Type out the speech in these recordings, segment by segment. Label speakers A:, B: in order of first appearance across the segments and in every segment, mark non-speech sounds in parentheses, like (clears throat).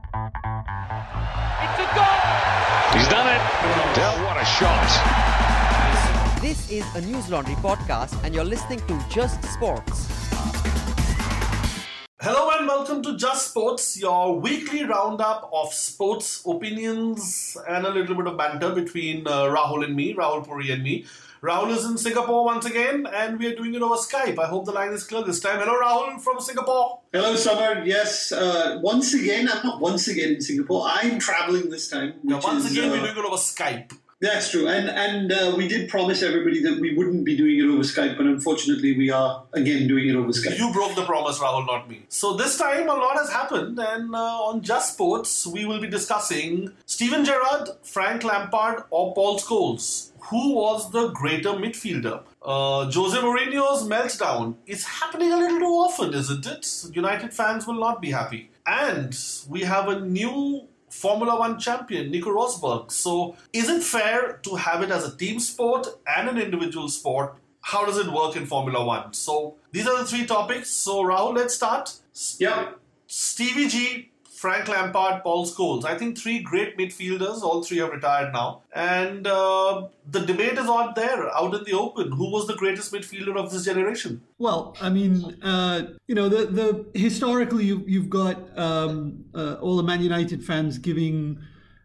A: It's a goal!
B: He's done it. Del, what a shot.
C: This is a Newslaundry podcast, and you're listening to Just Sports.
D: Hello and welcome to Just Sports, your weekly roundup of sports opinions and a little bit of banter between uh, Rahul and me, Rahul Puri and me. Rahul is in Singapore once again, and we are doing it over Skype. I hope the line is clear this time. Hello, Rahul from Singapore.
E: Hello, Summer. Yes, uh, once again, I'm not once again in Singapore. I'm traveling this time.
D: Yeah, once
E: is,
D: again,
E: uh,
D: we're doing it over Skype.
E: That's true, and and uh, we did promise everybody that we wouldn't be doing it over Skype, but unfortunately, we are again doing it over Skype.
D: You broke the promise, Rahul, not me. So this time, a lot has happened, and uh, on Just Sports, we will be discussing Steven Gerrard, Frank Lampard, or Paul Scholes. Who was the greater midfielder? Uh, Jose Mourinho's meltdown is happening a little too often, isn't it? United fans will not be happy. And we have a new Formula One champion, Nico Rosberg. So, is it fair to have it as a team sport and an individual sport? How does it work in Formula One? So, these are the three topics. So, Rahul, let's start.
E: Yeah.
D: Stevie G, Frank Lampard, Paul Scholes. I think three great midfielders. All three have retired now. And uh, the debate is out there, out in the open. Who was the greatest midfielder of this generation?
F: Well, I mean, uh, you know, the the historically you, you've got um, uh, all the Man United fans giving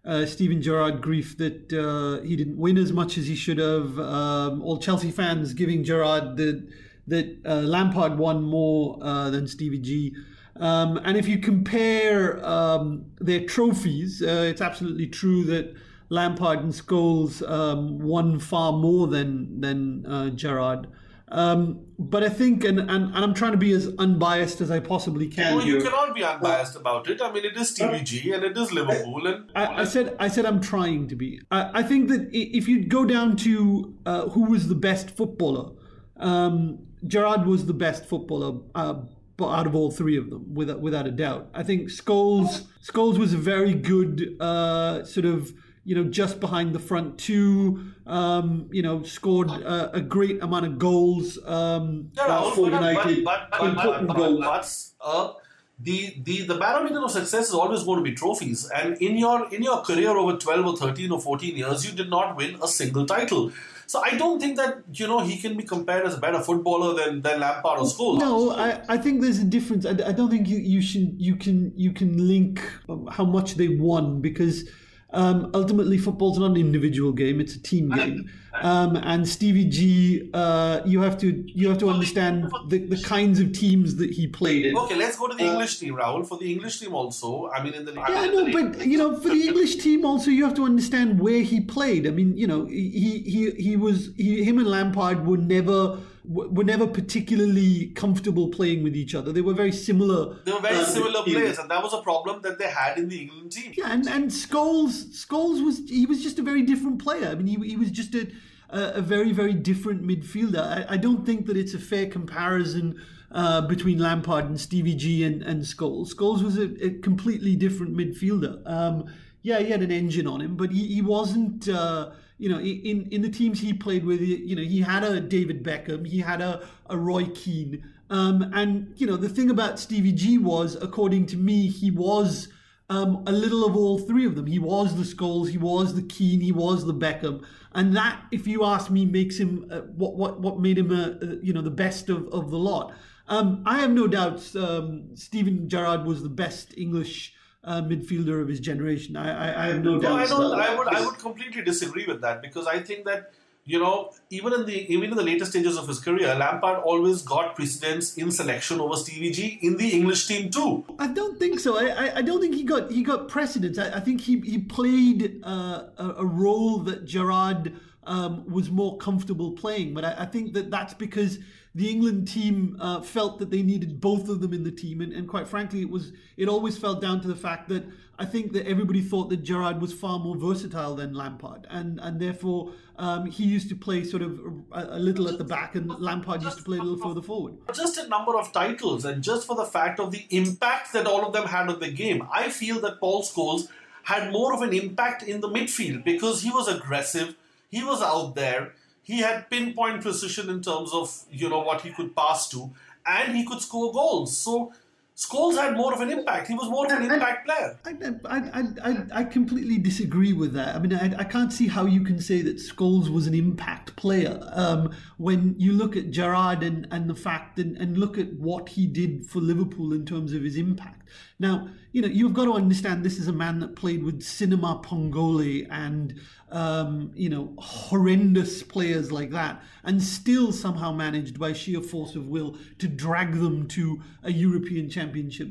F: uh, Steven Gerrard grief that uh, he didn't win as much as he should have. Um, all Chelsea fans giving Gerrard the that uh, Lampard won more uh, than Stevie G. Um, and if you compare um, their trophies, uh, it's absolutely true that Lampard and Scholes um, won far more than than uh, Gerrard. Um, but I think, and, and, and I'm trying to be as unbiased as I possibly can.
D: Well, you
F: here.
D: cannot be unbiased about it. I mean, it is Stevie G and it is Liverpool. And
F: I, I said I said I'm trying to be. I, I think that if you go down to uh, who was the best footballer, um, Gerrard was the best footballer. Uh, but out of all three of them, without without a doubt, I think Scholes Scholes was a very good uh, sort of you know just behind the front two. Um, you know, scored uh, a great amount of goals. Um,
D: Yeah, Rahul,
E: for
D: but-
E: United,
D: but, but, but,
E: important
D: but,
E: goal.
D: but, uh, the, the the barometer of success is always going to be trophies. And in your in your career over twelve or thirteen or fourteen years, you did not win a single title. So I don't think that you know he can be compared as a better footballer than, than Lampard or Scholes.
F: No, I, I think there's a difference. I, I don't think you, you should you can you can link how much they won because um, ultimately football's not an individual game; it's a team game. Um, and Stevie G, uh, you have to you have to understand the, the kinds of teams that he played in.
D: Okay, let's go to the English team, Rahul. For the English team also, I mean, in the
F: Yeah, no, but you know, for the English team also, you have to understand where he played. I mean, you know, he he he was he, him and Lampard were never were never particularly comfortable playing with each other. They were very similar.
D: they were very
E: Uh,
D: similar players, and that was a problem that they had in the England team.
F: Yeah, and and Scholes Scholes was he was just a very different player. I mean, he, he was just a a, a very very different midfielder. I, I don't think that it's a fair comparison uh, between Lampard and Stevie G and and Scholes. Scholes was a, a completely different midfielder. Um, yeah, he had an engine on him, but he he wasn't. Uh, you know, in in the teams he played with, you know, he had a David Beckham, he had a, a Roy Keane, um, and you know, the thing about Stevie G was, according to me, he was um, a little of all three of them. He was the Scholes, he was the Keane, he was the Beckham, and that, if you ask me, makes him uh, what what what made him a, uh, you know the best of, of the lot. Um, I have no doubts. Um, Steven Gerrard was the best English uh, midfielder of his generation. I, I, I have no doubt.
D: No, I don't. I would. I would completely disagree with that because I think that you know even in the even in the later stages of his career, Lampard always got precedence in selection over Stevie G in the English team too.
F: I don't think so. I, I, I don't think he got he got precedence. I, I think he he played uh, a, a role that Gerrard um, was more comfortable playing. But I, I think that that's because the England team uh, felt that they needed both of them in the team, and, and quite frankly, it was it always fell down to the fact that I think that everybody thought that Gerrard was far more versatile than Lampard, and and therefore um, he used to play sort of a, a little at the back, and Lampard used to play a little further forward.
D: Just a number of titles, and just for the fact of the impact that all of them had on the game, I feel that Paul Scholes had more of an impact in the midfield because he was aggressive, he was out there, he had pinpoint precision in terms of you know what he could pass to, and he could score goals. So Scholes had more of an impact. He was more of an impact player.
F: I, I, I, I completely disagree with that. I mean, I, I can't see how you can say that Scholes was an impact player um, when you look at Gerrard and, and the fact and, and look at what he did for Liverpool in terms of his impact. Now, you know, you've got to understand this is a man that played with Sinama Pongolle and, um, you know, horrendous players like that, and still somehow managed by sheer force of will to drag them to a European Championship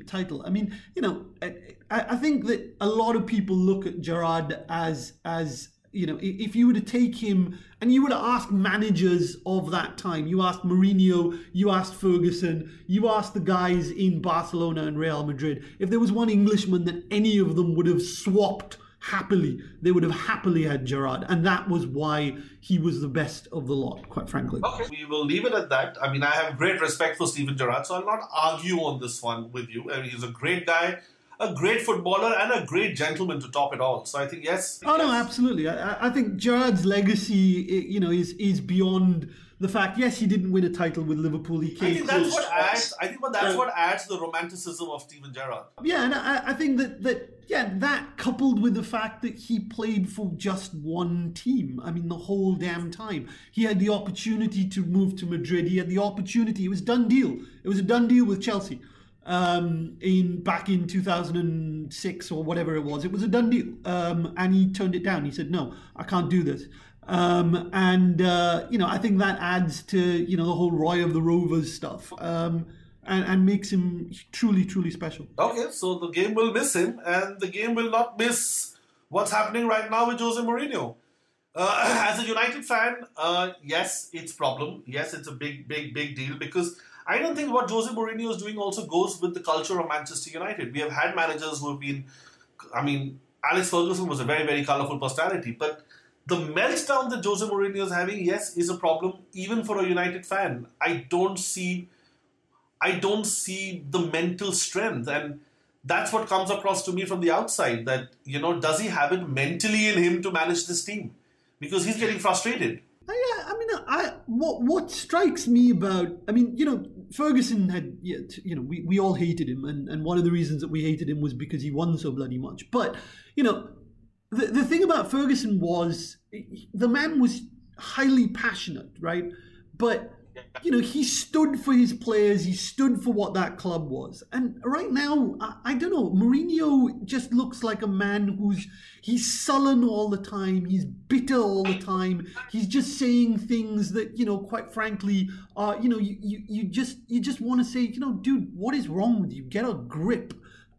F: title. I mean, you know, I, I think that a lot of people look at Gerrard as as you know, if you were to take him and you were to ask managers of that time, you asked Mourinho, you asked Ferguson, you asked the guys in Barcelona and Real Madrid, if there was one Englishman that any of them would have swapped happily, they would have happily had Gerrard. And that was why he was the best of the lot, quite frankly.
D: Okay, we will leave it at that. I mean, I have great respect for Steven Gerrard, so I'll not argue on this one with you. I mean, he's a great guy a great footballer and a great gentleman to top it all. So I think yes.
F: Oh
D: yes.
F: no, absolutely. I, I think Gerrard's legacy, you know, is is beyond the fact. Yes, he didn't win a title with Liverpool. He came
D: I think that's what adds. I think that's what adds the romanticism of Steven Gerrard.
F: Yeah, and I, I think that that yeah, that coupled with the fact that he played for just one team. I mean, the whole damn time. He had the opportunity to move to Madrid. He had the opportunity. It was done deal. It was a done deal with Chelsea um, in back in 2006 or whatever it was. It was a done deal, um, and he turned it down. He said, "No, I can't do this." Um, and uh, you know, I think that adds to you know the whole Roy of the Rovers stuff, um, and, and makes him truly, truly special.
D: Okay, so the game will miss him, and the game will not miss what's happening right now with Jose Mourinho. Uh, (clears throat) as a United fan, uh, yes, it's a problem. Yes, it's a big, big, big deal because I don't think what Jose Mourinho is doing also goes with the culture of Manchester United. We have had managers who have been, I mean, Alex Ferguson was a very, very colourful personality, but the meltdown that Jose Mourinho is having, yes, is a problem even for a United fan. I don't see, I don't see the mental strength, and that's what comes across to me from the outside. That you know, does he have it mentally in him to manage this team? Because he's getting frustrated.
F: Uh, yeah, I mean, I what what strikes me about, I mean, you know, Ferguson had, you know, we, we all hated him, and, and one of the reasons that we hated him was because he won so bloody much. But you know, the the thing about Ferguson was the man was highly passionate, right? But you know, he stood for his players. He stood for what that club was. And right now, I, I, don't know. Mourinho just looks like a man who's he's sullen all the time. He's bitter all the time. He's just saying things that you know, quite frankly, are you know, you you, you just you just want to say, you know, dude, what is wrong with you? Get a grip.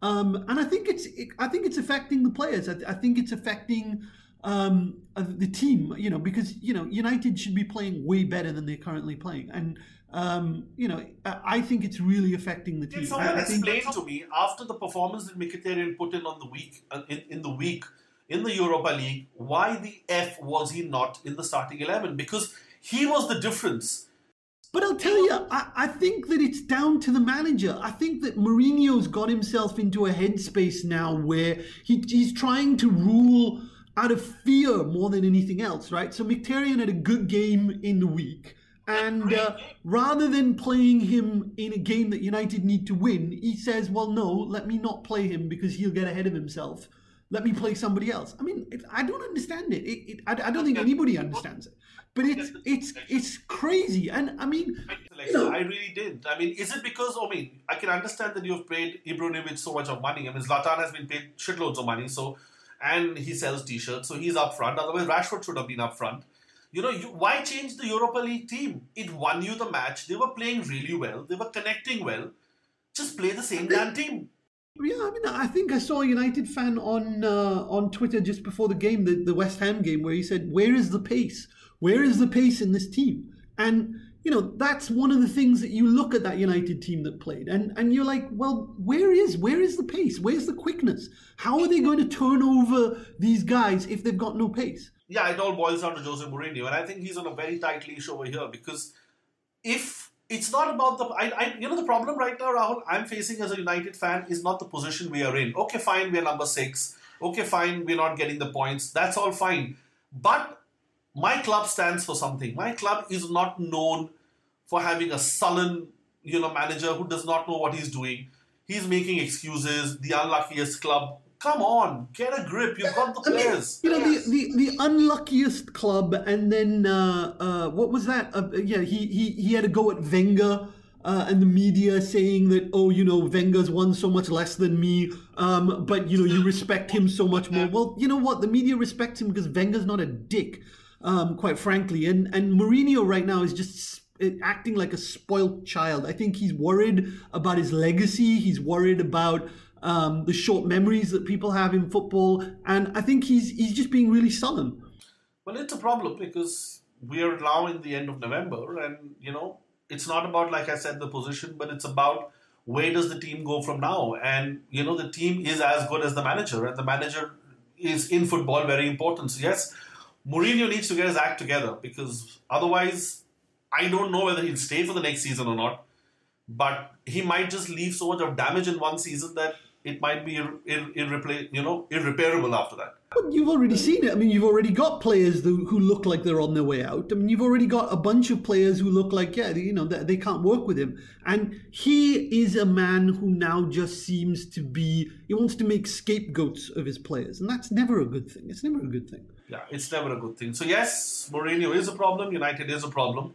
F: Um, and I think it's I think it's affecting the players. I, I think it's affecting um, uh, the team, you know, because you know United should be playing way better than they're currently playing, and um, you know, I think it's really affecting the team.
D: Can someone
F: I,
D: I explain to me after the performance that Mkhitaryan put in on the week uh, in, in the week in the Europa League, why the f was he not in the starting eleven? Because he was the difference.
F: But I'll tell you, I, I, think that it's down to the manager. I think that Mourinho's got himself into a headspace now where he, he's trying to rule out of fear more than anything else, right? So Mkhitaryan had a good game in the week. And uh, rather than playing him in a game that United need to win, he says, well, no, let me not play him because he'll get ahead of himself. Let me play somebody else. I mean, it, I don't understand it. it, it I, I, don't think anybody understands it. But it's it's it's crazy. And I mean,
D: you know, I really didn't. I mean, is it because, I mean, I can understand that you've paid Ibrahimovic so much of money. I mean, Zlatan has been paid shitloads of money. So and he sells t-shirts, so he's up front. Otherwise, Rashford should have been up front. You know, you, why change the Europa League team? It won you the match. They were playing really well. They were connecting well. Just play the same damn team.
F: Yeah, I mean, I think I saw a United fan on uh, on Twitter just before the game, the, the West Ham game, where he said, "Where is the pace? Where is the pace in this team?" And you know, that's one of the things that you look at that United team that played, and and you're like, well, where is where is the pace? Where's the quickness? How are they going to turn over these guys if they've got no pace?
D: Yeah, it all boils down to Jose Mourinho, and I think he's on a very tight leash over here because if it's not about the, I, I, you know, the problem right now, Rahul, I'm facing as a United fan is not the position we are in. Okay, fine, we're number six. Okay, fine, we're not getting the points. That's all fine, but my club stands for something. My club is not known for having a sullen, you know, manager who does not know what he's doing. He's making excuses. The unluckiest club. Come on, get a grip. You've got the
F: I mean,
D: players.
F: you know, the, the, the unluckiest club, and then uh, uh, what was that? Uh, yeah, he, he, he had a go at Wenger. Uh, and the media saying that, oh, you know, Wenger's won so much less than me, um, but you know, you respect him so much more. Well, you know what? The media respects him because Wenger's not a dick, um, quite frankly. And and Mourinho right now is just acting like a spoiled child. I think he's worried about his legacy. He's worried about um, the short memories that people have in football, and I think he's he's just being really sullen.
D: Well, it's a problem because we are now in the end of November, and you know it's not about like I said the position, but it's about where does the team go from now? And you know the team is as good as the manager, and the manager is in football very important. So yes, Mourinho needs to get his act together because otherwise, I don't know whether he'll stay for the next season or not. But he might just leave so much of damage in one season that it might be ir- ir- irrepla- you know irreparable after that.
F: But you've already seen it. I mean, you've already got players who, look like they're on their way out. I mean, you've already got a bunch of players who look like, yeah, you know, they can't work with him. And he is a man who now just seems to be, he wants to make scapegoats of his players. And that's never a good thing. It's never a good thing.
D: Yeah, it's never a good thing. So yes, Mourinho is a problem. United is a problem.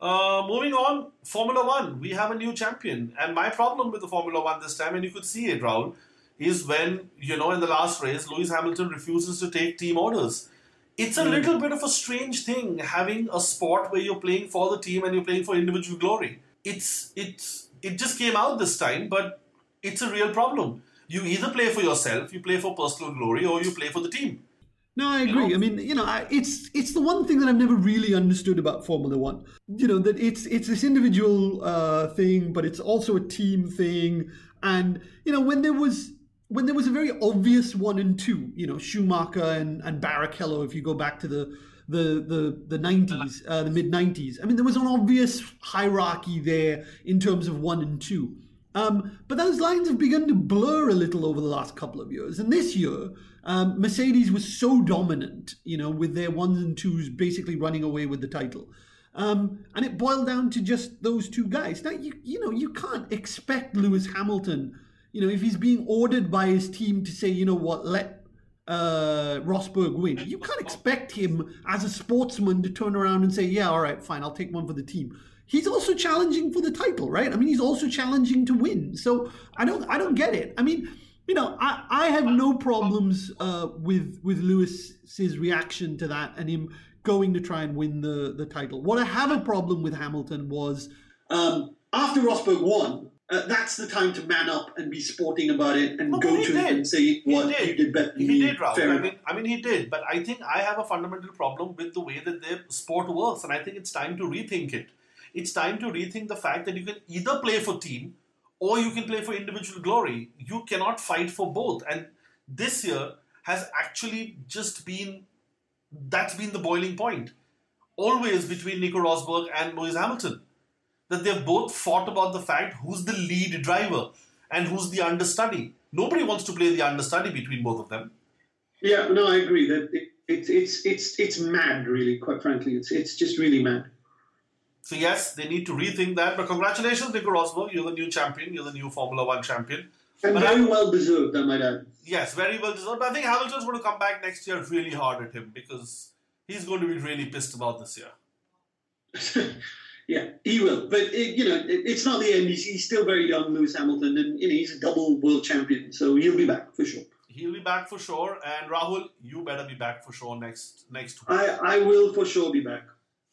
D: Uh, moving on, Formula One. We have a new champion, and my problem with the Formula One this time, and you could see it, Rahul, is when you know in the last race, Lewis Hamilton refuses to take team orders. It's a little bit of a strange thing having a sport where you're playing for the team and you're playing for individual glory. It's it's it just came out this time, but it's a real problem. You either play for yourself, you play for personal glory, or you play for the team.
F: No, I agree. I mean, you know, I, it's it's the one thing that I've never really understood about Formula One. You know, that it's it's this individual uh, thing, but it's also a team thing. And you know, when there was when there was a very obvious one and two, you know, Schumacher and and Barrichello, if you go back to the the the the nineties, uh, the mid nineties. I mean, there was an obvious hierarchy there in terms of one and two. Um, but those lines have begun to blur a little over the last couple of years. And this year, um, Mercedes was so dominant, you know, with their ones and twos basically running away with the title. Um, and it boiled down to just those two guys. Now, you, you know, you can't expect Lewis Hamilton, you know, if he's being ordered by his team to say, you know what, let uh, Rosberg win. You can't expect him as a sportsman to turn around and say, yeah, all right, fine, I'll take one for the team he's also challenging for the title, right? I mean, he's also challenging to win. So I don't, I don't get it. I mean, you know, I, I have no problems uh, with with Lewis's reaction to that and him going to try and win the the title. What I have a problem with Hamilton was
E: um, after Rosberg won. Uh, that's the time to man up and be sporting about it and
D: No,
E: go to
D: did.
E: him and say what
D: he
E: you did better than
D: He
E: me.
D: did, Rahul. I mean, I mean, he did. But I think I have a fundamental problem with the way that the sport works, and I think it's time to rethink it. It's time to rethink the fact that you can either play for team or you can play for individual glory. You cannot fight for both. And this year has actually just been that's been the boiling point. Always between Nico Rosberg and Lewis Hamilton. That they've both fought about the fact who's the lead driver and who's the understudy. Nobody wants to play the understudy between both of them.
E: Yeah, no, I agree that it, it's it's it's it's mad, really. Quite frankly, it's it's just really mad.
D: So yes, they need to rethink that. But congratulations, Nico Rosberg. You're the new champion. You're the new Formula One champion.
E: And
D: But
E: very
D: I-
E: well deserved, I might add.
D: Yes, very well deserved. But I think Hamilton's going to come back next year really hard at him because he's going to be really pissed about this year. (laughs)
E: yeah, he will. But it, you know, it, it's not the end. He's, he's still very young, Lewis Hamilton, and you know, he's a double world champion, so he'll be back for sure.
D: He'll be back for sure. And Rahul, you better be back for sure next next week.
E: I I will for sure be back.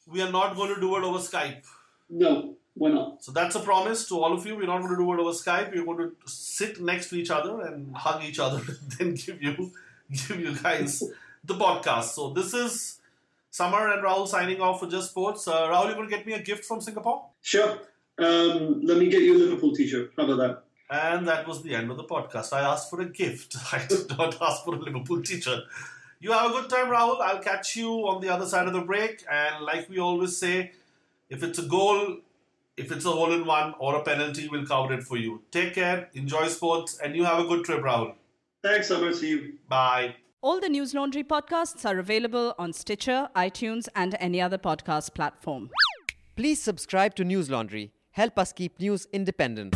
D: We are not going to do it over Skype.
E: No, why not?
D: So that's a promise to all of you. We're not going to do it over Skype. We're going to sit next to each other and hug each other (laughs) and then give you give you guys the podcast. So this is Summer and Rahul signing off for Just Sports. Uh, Rahul, you going to get me a gift from Singapore?
E: Sure. Um, let me get you a Liverpool t-shirt. How about that?
D: And that was the end of the podcast. I asked for a gift. (laughs) I did not ask for a Liverpool t-shirt. You have a good time, Rahul. I'll catch you on the other side of the break. And like we always say, if it's a goal, if it's a hole in one or a penalty, we'll cover it for you. Take care, enjoy sports, and you have a good trip, Rahul.
E: Thanks, Summer. See you.
D: Bye.
G: All the Newslaundry podcasts are available on Stitcher, iTunes, and any other podcast platform.
C: Please subscribe to Newslaundry. Help us keep news independent.